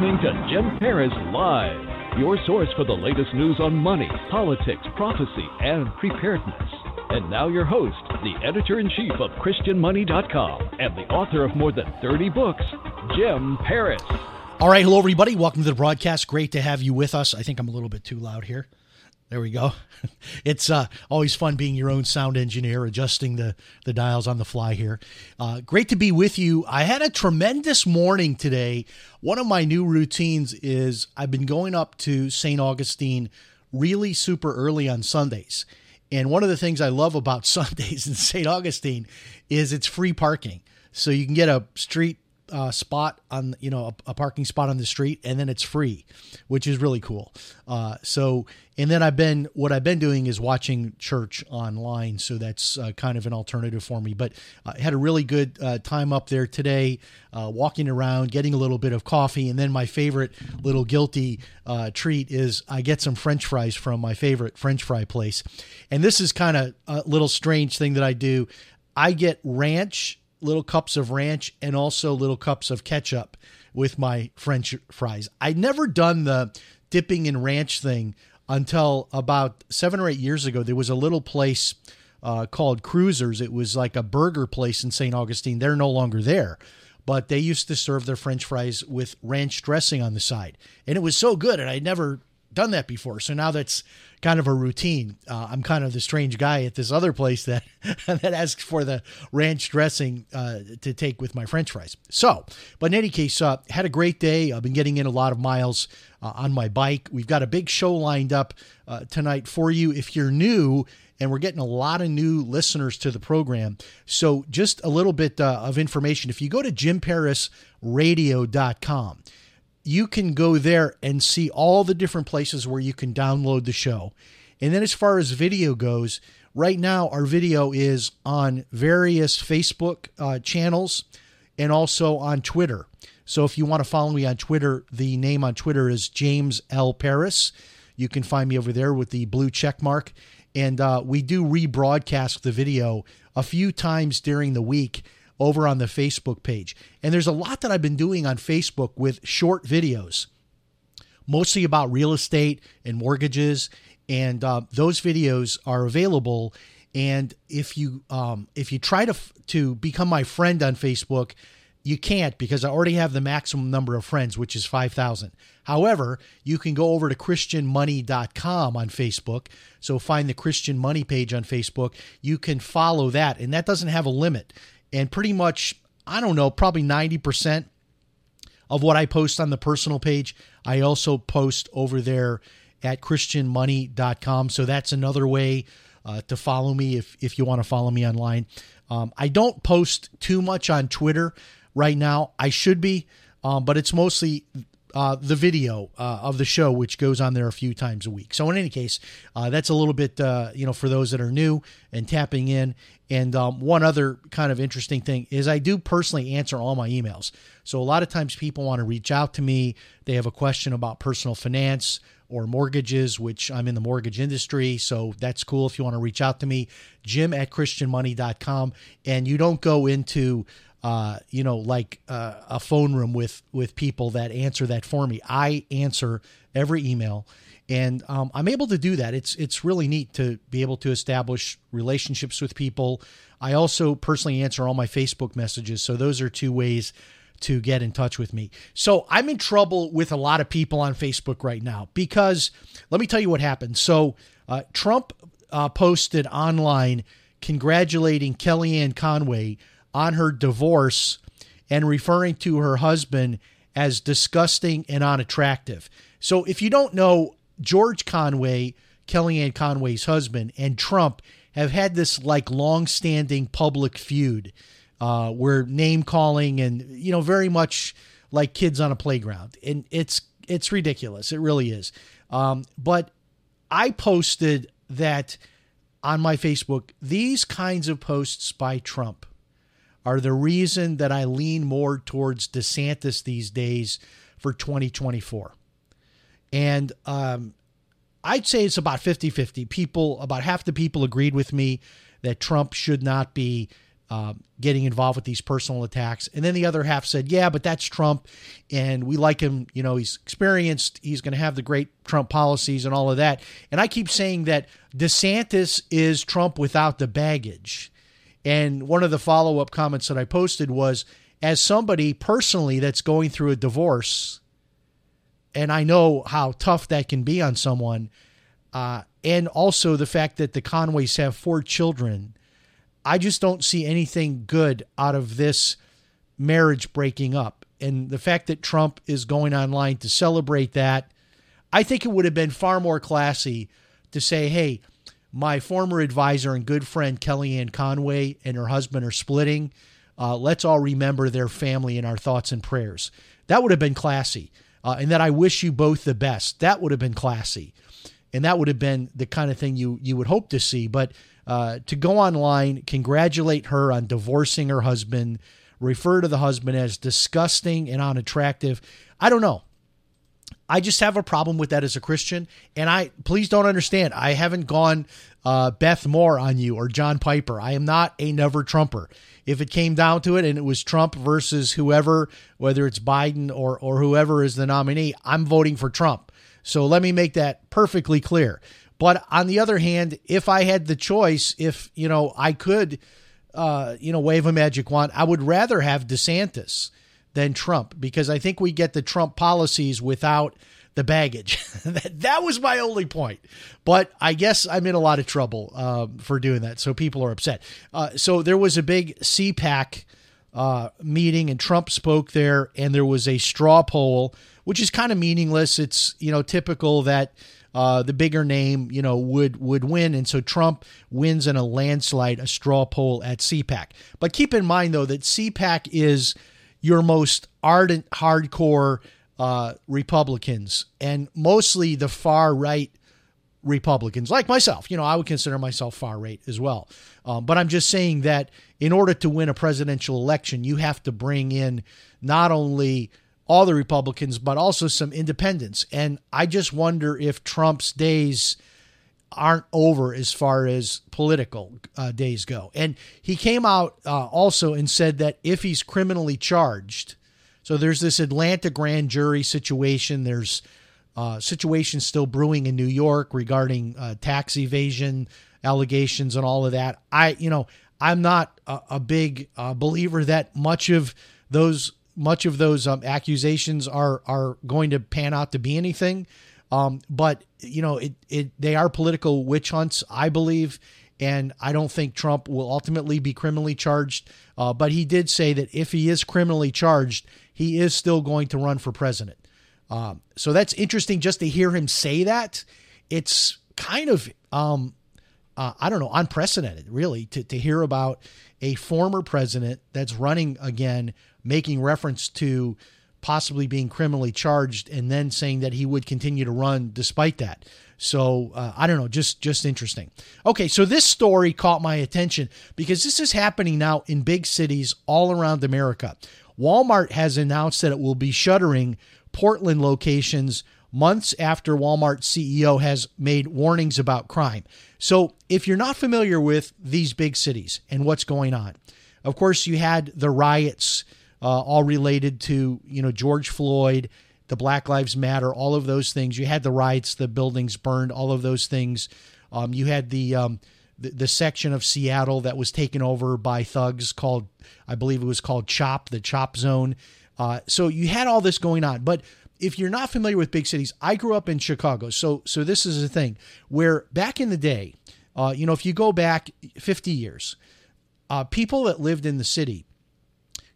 Listening to Jim Paris Live, your source for the latest news on money, politics, prophecy, and preparedness. And now your host, the editor-in-chief of ChristianMoney.com and the author of more than 30 books, Jim Paris. All right, hello everybody. Welcome to the broadcast. Great to have you with us. I think I'm a little bit too loud here. There we go. It's uh, always fun being your own sound engineer, adjusting the, the dials on the fly here. Uh, great to be with you. I had a tremendous morning today. One of my new routines is I've been going up to St. Augustine really super early on Sundays. And one of the things I love about Sundays in St. Augustine is it's free parking. So you can get a street uh, spot on you know a, a, parking spot on the street and then it's free which is really cool. Uh, so and then i've been what i've been doing is watching church online so that's uh, kind of an alternative for me. But i had a really good uh, time up there today uh, walking around getting a little bit of coffee and then my favorite little guilty uh, treat is i get some french fries from my favorite french fry place. And this is kind of a little strange thing that i do. I get ranch little cups of ranch and also little cups of ketchup with my french fries. I'd never done the dipping in ranch thing until about seven or eight years ago. There was a little place uh, called Cruisers. It was like a burger place in St. Augustine. They're no longer there. But they used to serve their french fries with ranch dressing on the side. And it was so good. And I'd never done that before. So now that's kind of a routine. Uh, I'm kind of the strange guy at this other place that that asks for the ranch dressing uh, to take with my French fries. So, but in any case, uh, had a great day. I've been getting in a lot of miles uh, on my bike. We've got a big show lined up uh, tonight for you. If you're new. And we're getting a lot of new listeners to the program. So, just a little bit uh, of information. If you go to jimparisradio.com, you can go there and see all the different places where you can download the show. And then, as far as video goes, right now our video is on various Facebook uh, channels and also on Twitter. So if you want to follow me on Twitter, the name on Twitter is James L. Paris. You can find me over there with the blue check mark. And uh, we do rebroadcast the video a few times during the week over on the Facebook page. And there's a lot that I've been doing on Facebook with short videos, mostly about real estate and mortgages. And uh, those videos are available. And if you um, if you try to to become my friend on Facebook, you can't because I already have the maximum number of friends, which is 5,000. However, you can go over to christianmoney.com on Facebook. So find the Christian Money page on Facebook. You can follow that, and that doesn't have a limit and pretty much I don't know, probably 90% of what I post on the personal page, I also post over there at christianmoney.com. So that's another way uh, to follow me if, if you want to follow me online. Um, I don't post too much on Twitter right now. I should be, um, but it's mostly uh, the video uh, of the show, which goes on there a few times a week. So, in any case, uh, that's a little bit, uh, you know, for those that are new and tapping in. And um, one other kind of interesting thing is I do personally answer all my emails. So, a lot of times people want to reach out to me, they have a question about personal finance or mortgages, which I'm in the mortgage industry. So, that's cool if you want to reach out to me, jim at christianmoney.com. And you don't go into uh, you know, like uh, a phone room with with people that answer that for me. I answer every email, and um, I'm able to do that. It's it's really neat to be able to establish relationships with people. I also personally answer all my Facebook messages, so those are two ways to get in touch with me. So I'm in trouble with a lot of people on Facebook right now because let me tell you what happened. So uh, Trump uh, posted online congratulating Kellyanne Conway on her divorce and referring to her husband as disgusting and unattractive. So if you don't know, George Conway, Kellyanne Conway's husband, and Trump have had this like long-standing public feud uh, where name calling and you know very much like kids on a playground, and it's it's ridiculous. It really is. Um, but I posted that on my Facebook. These kinds of posts by Trump are the reason that I lean more towards DeSantis these days for 2024. And um, I'd say it's about 50 50. People, about half the people agreed with me that Trump should not be uh, getting involved with these personal attacks. And then the other half said, yeah, but that's Trump. And we like him. You know, he's experienced. He's going to have the great Trump policies and all of that. And I keep saying that DeSantis is Trump without the baggage. And one of the follow up comments that I posted was, as somebody personally that's going through a divorce, and I know how tough that can be on someone, uh, and also the fact that the Conways have four children, I just don't see anything good out of this marriage breaking up. And the fact that Trump is going online to celebrate that, I think it would have been far more classy to say, hey, my former advisor and good friend Kellyanne Conway and her husband are splitting. Uh, let's all remember their family in our thoughts and prayers. That would have been classy. Uh, and that I wish you both the best. That would have been classy. And that would have been the kind of thing you, you would hope to see. But uh, to go online, congratulate her on divorcing her husband, refer to the husband as disgusting and unattractive. I don't know. I just have a problem with that as a Christian. And I please don't understand. I haven't gone uh, Beth Moore on you or John Piper. I am not a never Trumper. If it came down to it and it was Trump versus whoever, whether it's Biden or or whoever is the nominee, I'm voting for Trump. So let me make that perfectly clear. But on the other hand, if I had the choice, if you know I could, uh, you know, wave a magic wand, I would rather have DeSantis than Trump because I think we get the Trump policies without the baggage. that, that was my only point. But I guess I'm in a lot of trouble uh, for doing that. So people are upset. Uh, so there was a big CPAC uh, meeting, and Trump spoke there, and there was a straw poll, which is kind of meaningless. It's you know typical that. Uh, the bigger name, you know, would would win, and so Trump wins in a landslide, a straw poll at CPAC. But keep in mind though that CPAC is your most ardent, hardcore uh, Republicans and mostly the far right Republicans, like myself. You know, I would consider myself far right as well. Um, but I'm just saying that in order to win a presidential election, you have to bring in not only all the Republicans, but also some independents. And I just wonder if Trump's days aren't over as far as political uh, days go. And he came out uh, also and said that if he's criminally charged, so there's this Atlanta grand jury situation. There's uh, situations still brewing in New York regarding uh, tax evasion allegations and all of that. I, you know, I'm not a, a big uh, believer that much of those much of those um, accusations are are going to pan out to be anything. Um, but you know, it, it they are political witch hunts, I believe, and I don't think Trump will ultimately be criminally charged. Uh, but he did say that if he is criminally charged, he is still going to run for president. Um, so that's interesting just to hear him say that. It's kind of, um, uh, I don't know, unprecedented, really, to, to hear about a former president that's running again, making reference to possibly being criminally charged and then saying that he would continue to run despite that. So uh, I don't know, just just interesting. Okay, so this story caught my attention because this is happening now in big cities all around America. Walmart has announced that it will be shuttering Portland locations months after Walmart CEO has made warnings about crime. So, if you're not familiar with these big cities and what's going on, of course, you had the riots uh, all related to you know George Floyd, the Black Lives Matter, all of those things. You had the riots, the buildings burned, all of those things. Um, you had the, um, the the section of Seattle that was taken over by thugs called, I believe it was called Chop, the Chop Zone. Uh, so you had all this going on, but if you're not familiar with big cities, I grew up in Chicago, so so this is a thing where back in the day, uh, you know, if you go back 50 years, uh, people that lived in the city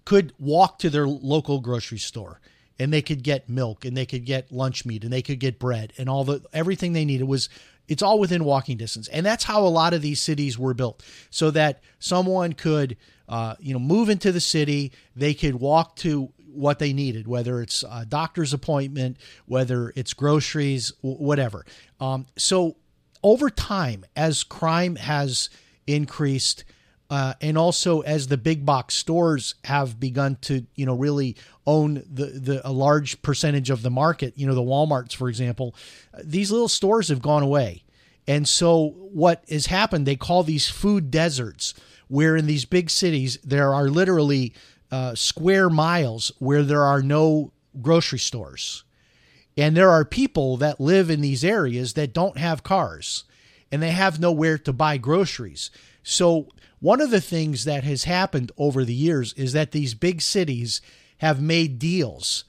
could walk to their local grocery store and they could get milk and they could get lunch meat and they could get bread and all the everything they needed was it's all within walking distance and that's how a lot of these cities were built so that someone could uh, you know move into the city they could walk to what they needed, whether it's a doctor's appointment, whether it's groceries, whatever. Um, so over time, as crime has increased, uh, and also as the big box stores have begun to, you know, really own the, the a large percentage of the market, you know, the WalMarts, for example, these little stores have gone away. And so what has happened, they call these food deserts, where in these big cities there are literally uh, square miles where there are no grocery stores. And there are people that live in these areas that don't have cars and they have nowhere to buy groceries. So, one of the things that has happened over the years is that these big cities have made deals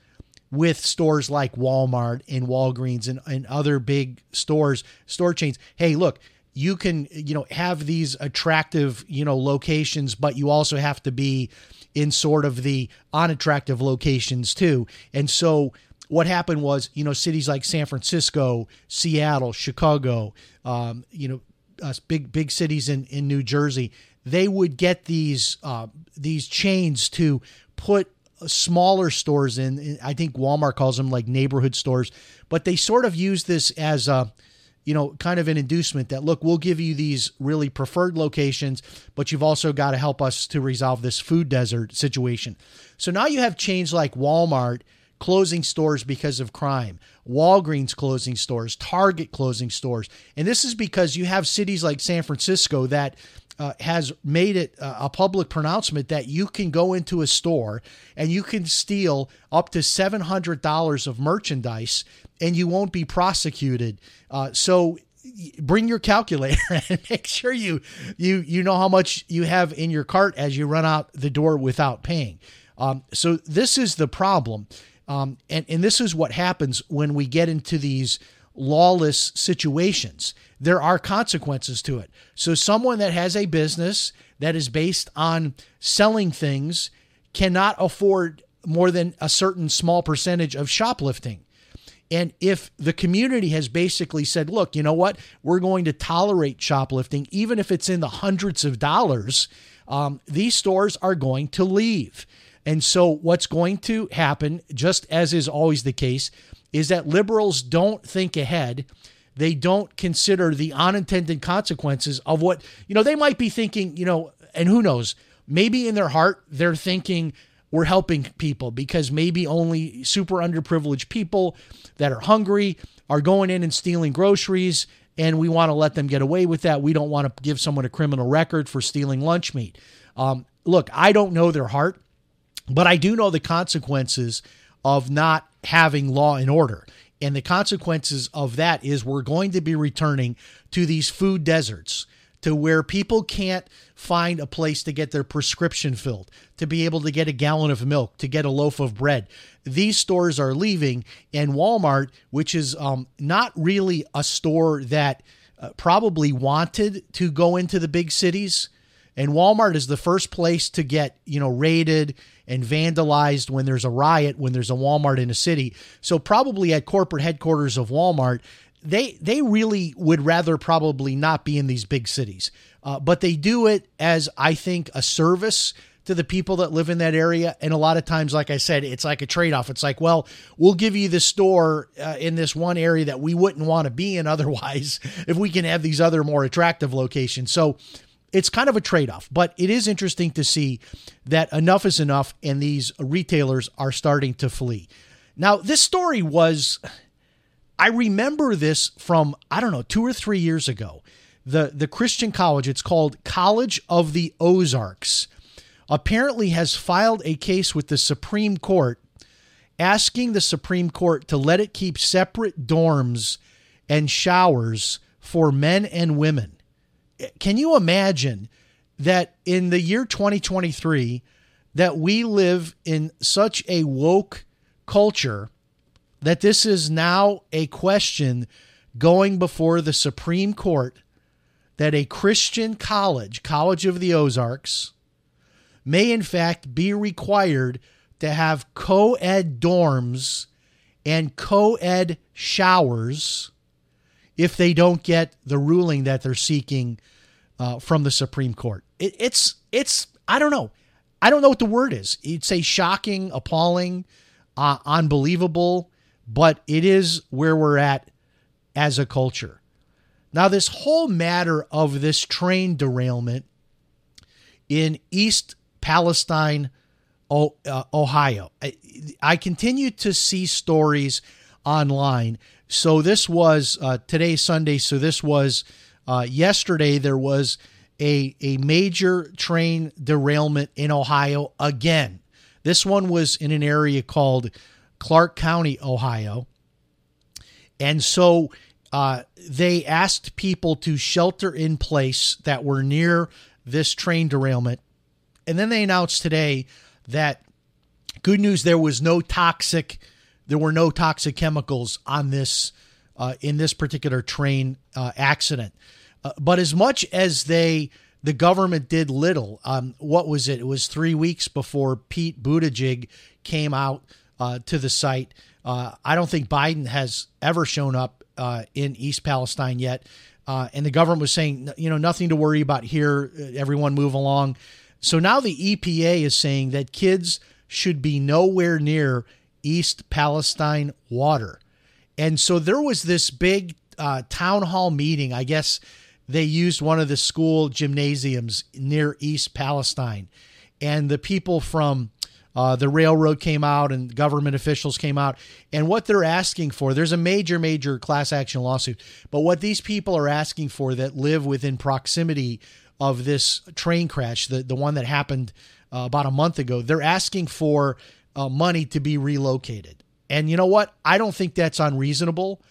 with stores like Walmart and Walgreens and, and other big stores, store chains. Hey, look, you can, you know, have these attractive, you know, locations, but you also have to be in sort of the unattractive locations too. And so what happened was, you know, cities like San Francisco, Seattle, Chicago, um, you know, big big cities in in New Jersey, they would get these uh, these chains to put smaller stores in. I think Walmart calls them like neighborhood stores, but they sort of use this as a you know, kind of an inducement that look, we'll give you these really preferred locations, but you've also got to help us to resolve this food desert situation. So now you have chains like Walmart closing stores because of crime, Walgreens closing stores, Target closing stores. And this is because you have cities like San Francisco that uh, has made it a public pronouncement that you can go into a store and you can steal up to $700 of merchandise and you won't be prosecuted. Uh, so bring your calculator and make sure you you you know how much you have in your cart as you run out the door without paying. Um, so this is the problem, um, and and this is what happens when we get into these lawless situations. There are consequences to it. So, someone that has a business that is based on selling things cannot afford more than a certain small percentage of shoplifting. And if the community has basically said, look, you know what, we're going to tolerate shoplifting, even if it's in the hundreds of dollars, um, these stores are going to leave. And so, what's going to happen, just as is always the case, is that liberals don't think ahead. They don't consider the unintended consequences of what, you know, they might be thinking, you know, and who knows, maybe in their heart, they're thinking, we're helping people because maybe only super underprivileged people that are hungry are going in and stealing groceries and we want to let them get away with that. We don't want to give someone a criminal record for stealing lunch meat. Um, look, I don't know their heart, but I do know the consequences of not having law and order. And the consequences of that is we're going to be returning to these food deserts to where people can't find a place to get their prescription filled, to be able to get a gallon of milk, to get a loaf of bread. These stores are leaving, and Walmart, which is um, not really a store that uh, probably wanted to go into the big cities, and Walmart is the first place to get, you know, raided and vandalized when there's a riot, when there's a Walmart in a city. So probably at corporate headquarters of Walmart, they they really would rather probably not be in these big cities. Uh, but they do it as I think a service to the people that live in that area. And a lot of times, like I said, it's like a trade off. It's like, well, we'll give you the store uh, in this one area that we wouldn't want to be in otherwise if we can have these other more attractive locations. So it's kind of a trade off, but it is interesting to see that enough is enough and these retailers are starting to flee. Now, this story was, I remember this from, I don't know, two or three years ago. The, the Christian college, it's called College of the Ozarks, apparently has filed a case with the Supreme Court asking the Supreme Court to let it keep separate dorms and showers for men and women can you imagine that in the year 2023 that we live in such a woke culture that this is now a question going before the Supreme Court that a Christian college, College of the Ozarks, may in fact be required to have co ed dorms and co ed showers if they don't get the ruling that they're seeking uh, from the Supreme Court. It, it's it's I don't know. I don't know what the word is. You'd say shocking, appalling, uh, unbelievable, but it is where we're at as a culture. Now, this whole matter of this train derailment in East Palestine, uh, Ohio, I continue to see stories online. So, this was uh, today, Sunday. So, this was uh, yesterday. There was a, a major train derailment in Ohio again. This one was in an area called Clark County, Ohio. And so uh, they asked people to shelter in place that were near this train derailment. And then they announced today that good news there was no toxic there were no toxic chemicals on this uh, in this particular train uh, accident. Uh, but as much as they, the government did little, um, what was it? It was three weeks before Pete Buttigieg came out uh, to the site. Uh, I don't think Biden has ever shown up uh, in East Palestine yet. And the government was saying, you know, nothing to worry about here. Everyone move along. So now the EPA is saying that kids should be nowhere near East Palestine water. And so there was this big uh, town hall meeting, I guess they used one of the school gymnasiums near East Palestine. And the people from uh, the railroad came out and government officials came out. And what they're asking for, there's a major, major class action lawsuit. But what these people are asking for that live within proximity of this train crash, the, the one that happened uh, about a month ago, they're asking for uh, money to be relocated. And you know what? I don't think that's unreasonable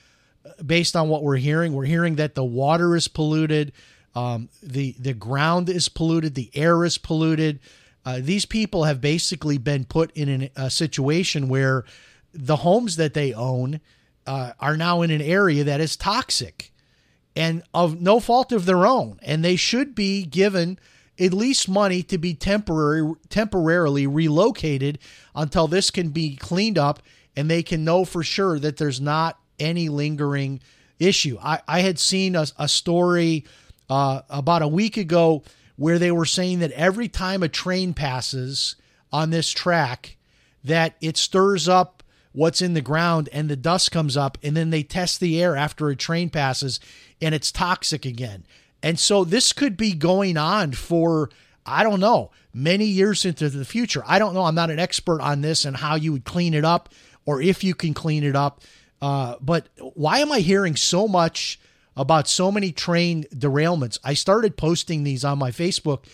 based on what we're hearing. We're hearing that the water is polluted, um, the the ground is polluted, the air is polluted. Uh, these people have basically been put in an, a situation where the homes that they own uh, are now in an area that is toxic and of no fault of their own, and they should be given at least money to be temporary temporarily relocated until this can be cleaned up and they can know for sure that there's not any lingering issue. I, I had seen a, a story uh, about a week ago where they were saying that every time a train passes on this track, that it stirs up what's in the ground and the dust comes up, and then they test the air after a train passes and it's toxic again. And so this could be going on for, I don't know, many years into the future. I don't know. I'm not an expert on this and how you would clean it up or if you can clean it up. Uh, but why am I hearing so much about so many train derailments? I started posting these on my Facebook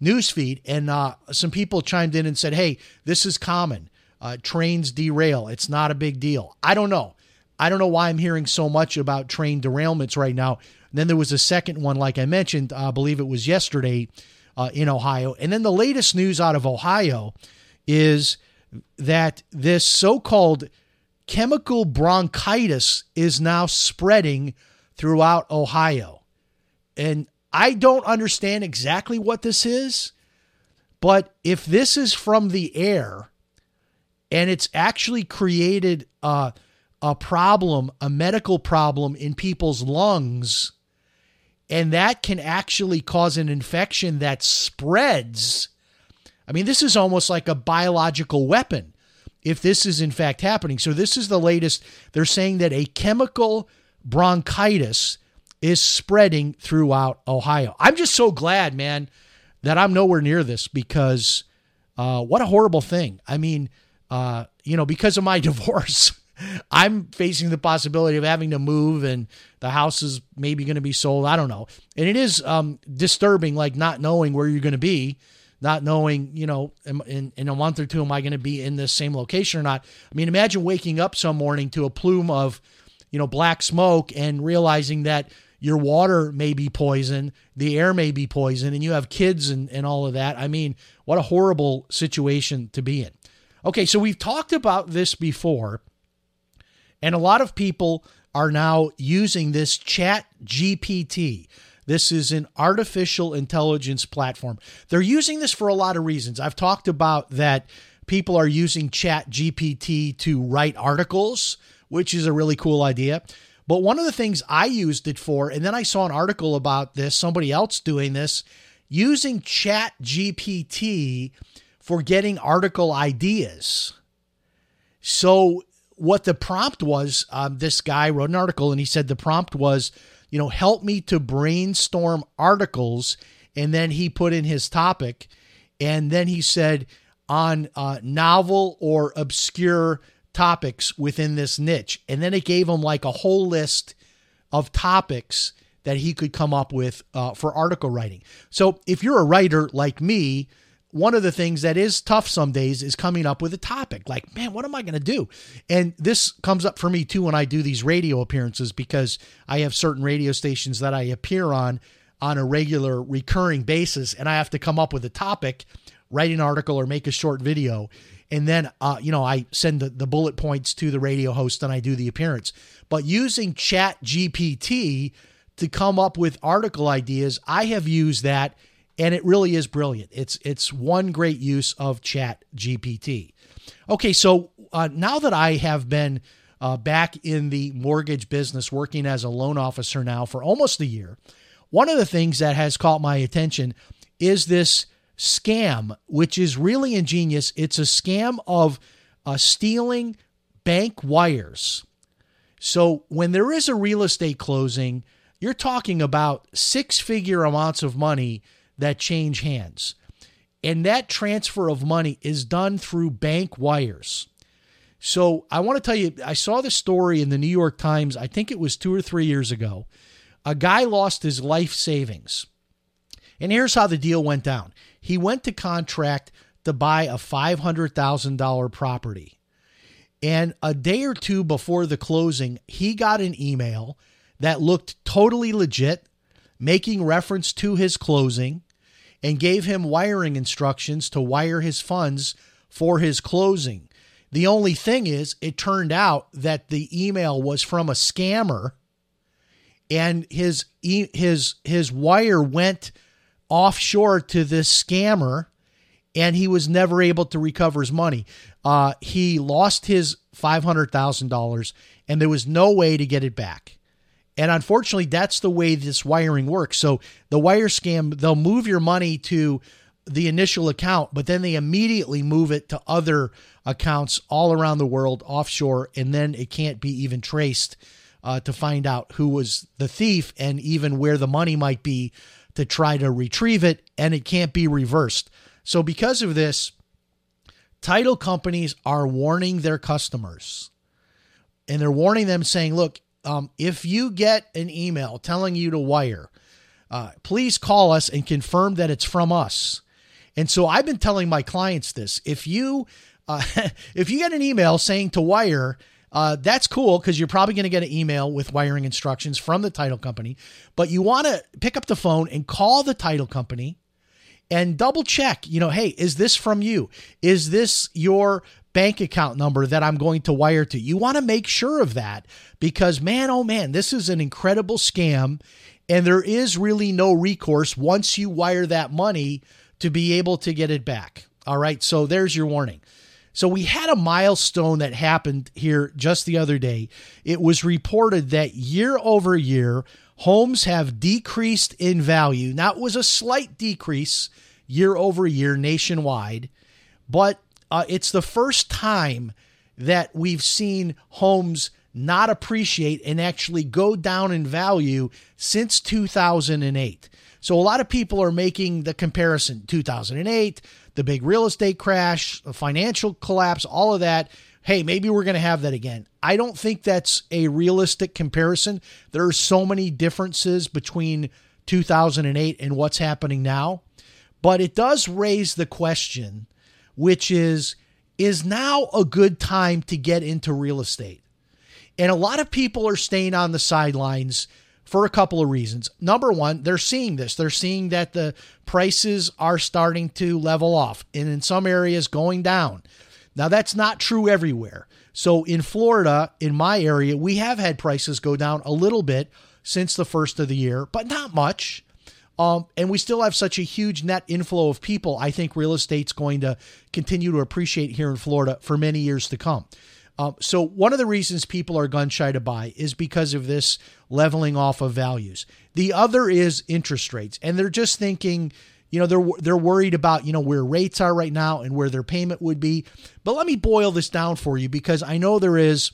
newsfeed, and uh, some people chimed in and said, "Hey, this is common. Uh, trains derail. It's not a big deal." I don't know. I don't know why I'm hearing so much about train derailments right now. And then there was a second one, like I mentioned, I believe it was yesterday uh, in Ohio. And then the latest news out of Ohio is that this so called chemical bronchitis is now spreading throughout Ohio. And I don't understand exactly what this is, but if this is from the air and it's actually created a, a problem, a medical problem in people's lungs, and that can actually cause an infection that spreads. I mean, this is almost like a biological weapon if this is in fact happening. So, this is the latest. They're saying that a chemical bronchitis is spreading throughout Ohio. I'm just so glad, man, that I'm nowhere near this because uh, what a horrible thing. I mean, uh, you know, because of my divorce, I'm facing the possibility of having to move and the house is maybe going to be sold. I don't know. And it is um, disturbing, like not knowing where you're going to be not knowing, you know, in, in a month or two, am I going to be in this same location or not? I mean, imagine waking up some morning to a plume of, you know, black smoke and realizing that your water may be poison, the air may be poison, and you have kids and, and all of that. I mean, what a horrible situation to be in. Okay, so we've talked about this before, and a lot of people are now using this chat GPT. This is an artificial intelligence platform. They're using this for a lot of reasons. I've talked about that people are using Chat GPT to write articles, which is a really cool idea. But one of the things I used it for, and then I saw an article about this, somebody else doing this, using Chat GPT for getting article ideas. So, what the prompt was, um, this guy wrote an article and he said the prompt was, you know, help me to brainstorm articles. And then he put in his topic. And then he said, on uh, novel or obscure topics within this niche. And then it gave him like a whole list of topics that he could come up with uh, for article writing. So if you're a writer like me, one of the things that is tough some days is coming up with a topic. Like, man, what am I going to do? And this comes up for me too when I do these radio appearances because I have certain radio stations that I appear on on a regular recurring basis and I have to come up with a topic, write an article or make a short video. And then, uh, you know, I send the, the bullet points to the radio host and I do the appearance. But using Chat GPT to come up with article ideas, I have used that and it really is brilliant. It's it's one great use of Chat GPT. Okay, so uh, now that I have been uh, back in the mortgage business, working as a loan officer now for almost a year, one of the things that has caught my attention is this scam, which is really ingenious. It's a scam of uh, stealing bank wires. So when there is a real estate closing, you're talking about six figure amounts of money that change hands. And that transfer of money is done through bank wires. So I want to tell you, I saw the story in the New York Times, I think it was two or three years ago. A guy lost his life savings. And here's how the deal went down he went to contract to buy a $500,000 property. And a day or two before the closing, he got an email that looked totally legit, making reference to his closing, and gave him wiring instructions to wire his funds for his closing. The only thing is, it turned out that the email was from a scammer, and his his his wire went offshore to this scammer, and he was never able to recover his money. Uh, he lost his five hundred thousand dollars, and there was no way to get it back. And unfortunately, that's the way this wiring works. So the wire scam, they'll move your money to the initial account, but then they immediately move it to other accounts all around the world offshore, and then it can't be even traced uh, to find out who was the thief and even where the money might be to try to retrieve it, and it can't be reversed. So, because of this, title companies are warning their customers. And they're warning them, saying, look, um, if you get an email telling you to wire, uh, please call us and confirm that it's from us. And so I've been telling my clients this: if you uh, if you get an email saying to wire, uh, that's cool because you're probably going to get an email with wiring instructions from the title company. But you want to pick up the phone and call the title company and double check. You know, hey, is this from you? Is this your bank account number that I'm going to wire to. You want to make sure of that because, man, oh man, this is an incredible scam. And there is really no recourse once you wire that money to be able to get it back. All right. So there's your warning. So we had a milestone that happened here just the other day. It was reported that year over year, homes have decreased in value. Now, it was a slight decrease year over year nationwide, but uh, it's the first time that we've seen homes not appreciate and actually go down in value since 2008. So a lot of people are making the comparison 2008, the big real estate crash, the financial collapse, all of that. Hey, maybe we're going to have that again. I don't think that's a realistic comparison. There are so many differences between 2008 and what's happening now. But it does raise the question which is is now a good time to get into real estate. And a lot of people are staying on the sidelines for a couple of reasons. Number one, they're seeing this. They're seeing that the prices are starting to level off and in some areas going down. Now, that's not true everywhere. So, in Florida, in my area, we have had prices go down a little bit since the first of the year, but not much. Um, and we still have such a huge net inflow of people. I think real estate's going to continue to appreciate here in Florida for many years to come. Um, so, one of the reasons people are gun shy to buy is because of this leveling off of values. The other is interest rates. And they're just thinking, you know they're they're worried about you know where rates are right now and where their payment would be. But let me boil this down for you because I know there is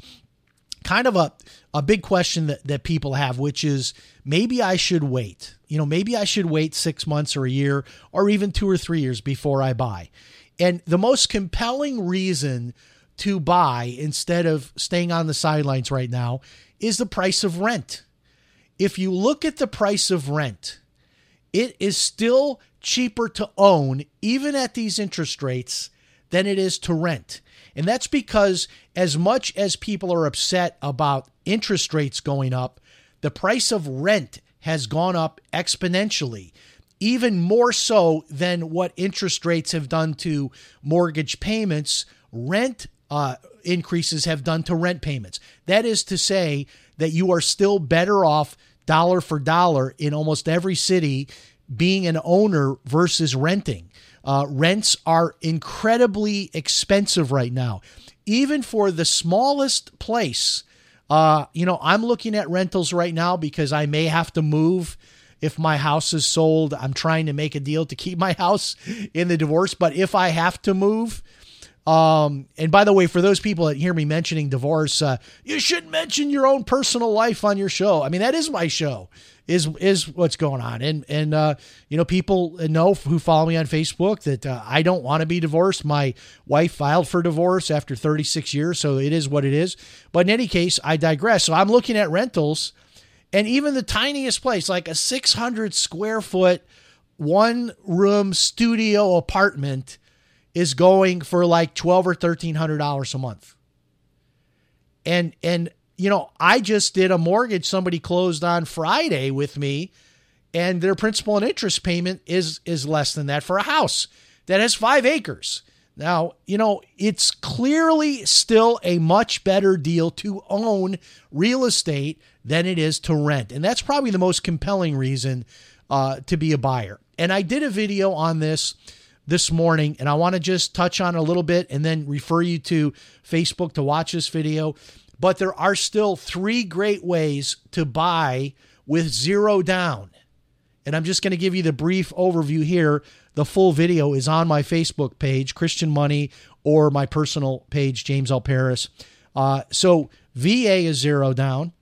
kind of a a big question that that people have, which is maybe I should wait. You know, maybe I should wait six months or a year or even two or three years before I buy. And the most compelling reason to buy instead of staying on the sidelines right now is the price of rent. If you look at the price of rent, it is still cheaper to own, even at these interest rates, than it is to rent. And that's because, as much as people are upset about interest rates going up, the price of rent has gone up exponentially, even more so than what interest rates have done to mortgage payments. Rent uh, increases have done to rent payments. That is to say, that you are still better off dollar for dollar in almost every city being an owner versus renting. Uh, rents are incredibly expensive right now, even for the smallest place. Uh, you know, I'm looking at rentals right now because I may have to move if my house is sold. I'm trying to make a deal to keep my house in the divorce, but if I have to move, um, and by the way, for those people that hear me mentioning divorce, uh, you shouldn't mention your own personal life on your show. I mean, that is my show. Is is what's going on, and and uh, you know, people know who follow me on Facebook that uh, I don't want to be divorced. My wife filed for divorce after 36 years, so it is what it is. But in any case, I digress. So I'm looking at rentals, and even the tiniest place, like a 600 square foot, one room studio apartment is going for like twelve or thirteen hundred dollars a month. And and you know, I just did a mortgage somebody closed on Friday with me, and their principal and interest payment is is less than that for a house that has five acres. Now, you know, it's clearly still a much better deal to own real estate than it is to rent. And that's probably the most compelling reason uh, to be a buyer. And I did a video on this this morning, and I want to just touch on a little bit and then refer you to Facebook to watch this video. But there are still three great ways to buy with zero down. And I'm just going to give you the brief overview here. The full video is on my Facebook page, Christian Money, or my personal page, James L. Paris. Uh, so VA is zero down.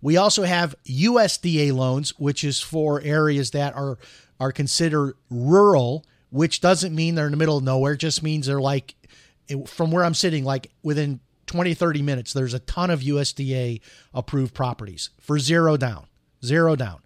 We also have USDA loans, which is for areas that are are considered rural which doesn't mean they're in the middle of nowhere. It just means they're like, from where I'm sitting, like within 20, 30 minutes, there's a ton of USDA approved properties for zero down, zero down.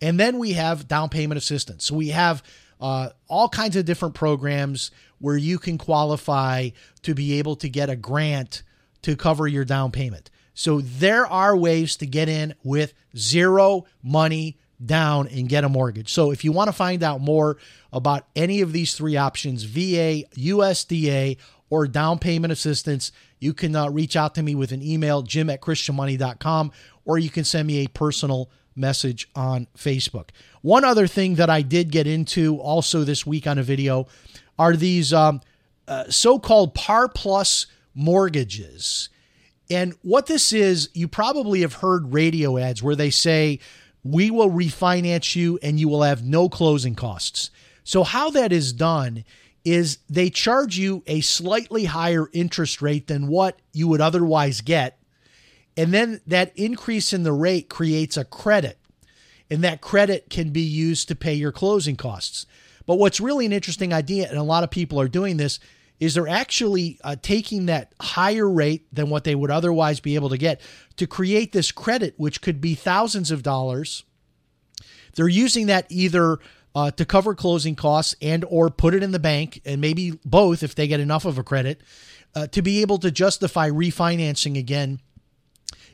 And then we have down payment assistance. So we have uh, all kinds of different programs where you can qualify to be able to get a grant to cover your down payment. So there are ways to get in with zero money down and get a mortgage. So if you want to find out more about any of these three options, VA, USDA, or down payment assistance, you can uh, reach out to me with an email, jim at christianmoney.com, or you can send me a personal message on Facebook. One other thing that I did get into also this week on a video are these um, uh, so called par plus mortgages. And what this is, you probably have heard radio ads where they say, we will refinance you and you will have no closing costs. So, how that is done is they charge you a slightly higher interest rate than what you would otherwise get. And then that increase in the rate creates a credit. And that credit can be used to pay your closing costs. But what's really an interesting idea, and a lot of people are doing this, is they're actually uh, taking that higher rate than what they would otherwise be able to get to create this credit, which could be thousands of dollars. They're using that either uh, to cover closing costs and or put it in the bank, and maybe both if they get enough of a credit, uh, to be able to justify refinancing again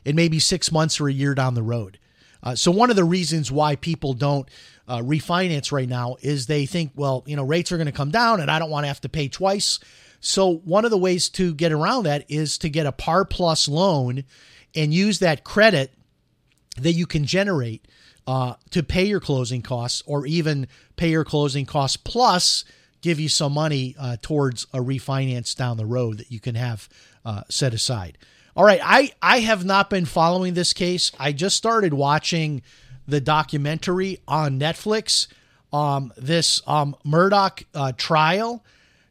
in maybe six months or a year down the road. Uh, so one of the reasons why people don't uh, refinance right now is they think, well, you know, rates are going to come down and I don't want to have to pay twice. So one of the ways to get around that is to get a par plus loan and use that credit that you can generate uh, to pay your closing costs or even pay your closing costs plus give you some money uh, towards a refinance down the road that you can have uh, set aside. All right, I, I have not been following this case. I just started watching the documentary on Netflix. um, this um, Murdaugh uh, trial.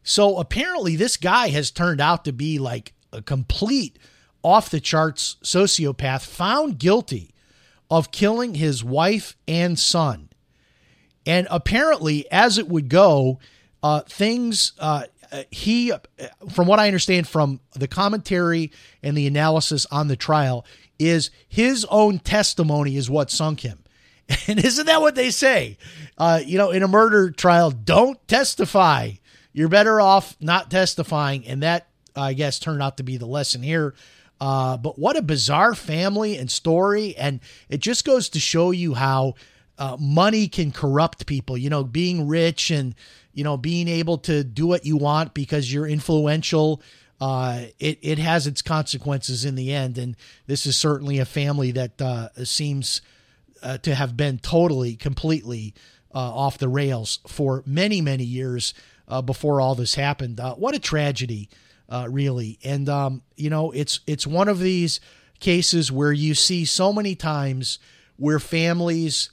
So apparently, this guy has turned out to be like a complete off the charts sociopath found guilty of killing his wife and son. And apparently, as it would go, uh, things uh, he, from what I understand from the commentary and the analysis on the trial, is his own testimony is what sunk him. And isn't that what they say? Uh, you know, in a murder trial, don't testify. You're better off not testifying. And that, I guess, turned out to be the lesson here. Uh, but what a bizarre family and story. And it just goes to show you how uh, money can corrupt people. You know, being rich and, you know, being able to do what you want because you're influential. Uh, it, it has its consequences in the end. And this is certainly a family that uh, seems uh, to have been totally, completely uh, off the rails for many, many years before all this happened. What a tragedy, uh, really. And um, you know, it's it's one of these cases where you see so many times where families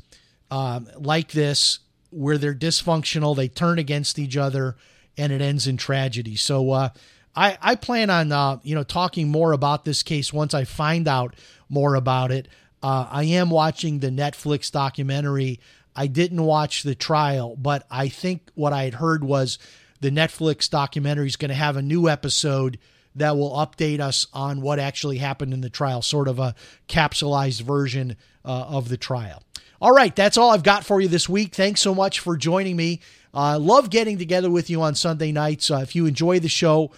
um, like this, where they're dysfunctional, they turn against each other, and it ends in tragedy. So. Uh, I, I plan on you know talking more about this case once I find out more about it. Uh, I am watching the Netflix documentary. I didn't watch the trial, but I think what I had heard was the Netflix documentary is going to have a new episode that will update us on what actually happened in the trial, sort of a capsulized version uh, of the trial. All right, that's all I've got for you this week. Thanks so much for joining me. I uh, love getting together with you on Sunday nights. Uh, if you enjoy the show,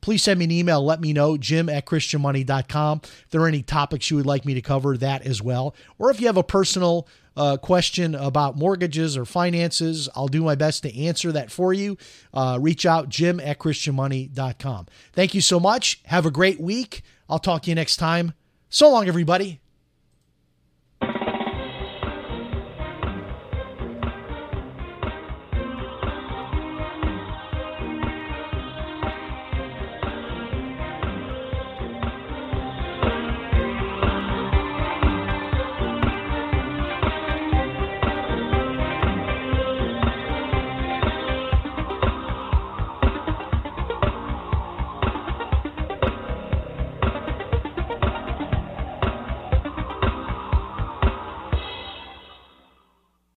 please send me an email. Let me know, jim at christianmoney.com. If there are any topics you would like me to cover, that as well. Or if you have a personal uh, question about mortgages or finances, I'll do my best to answer that for you. Uh, reach out, jim at christianmoney.com. Thank you so much. Have a great week. I'll talk to you next time. So long, everybody.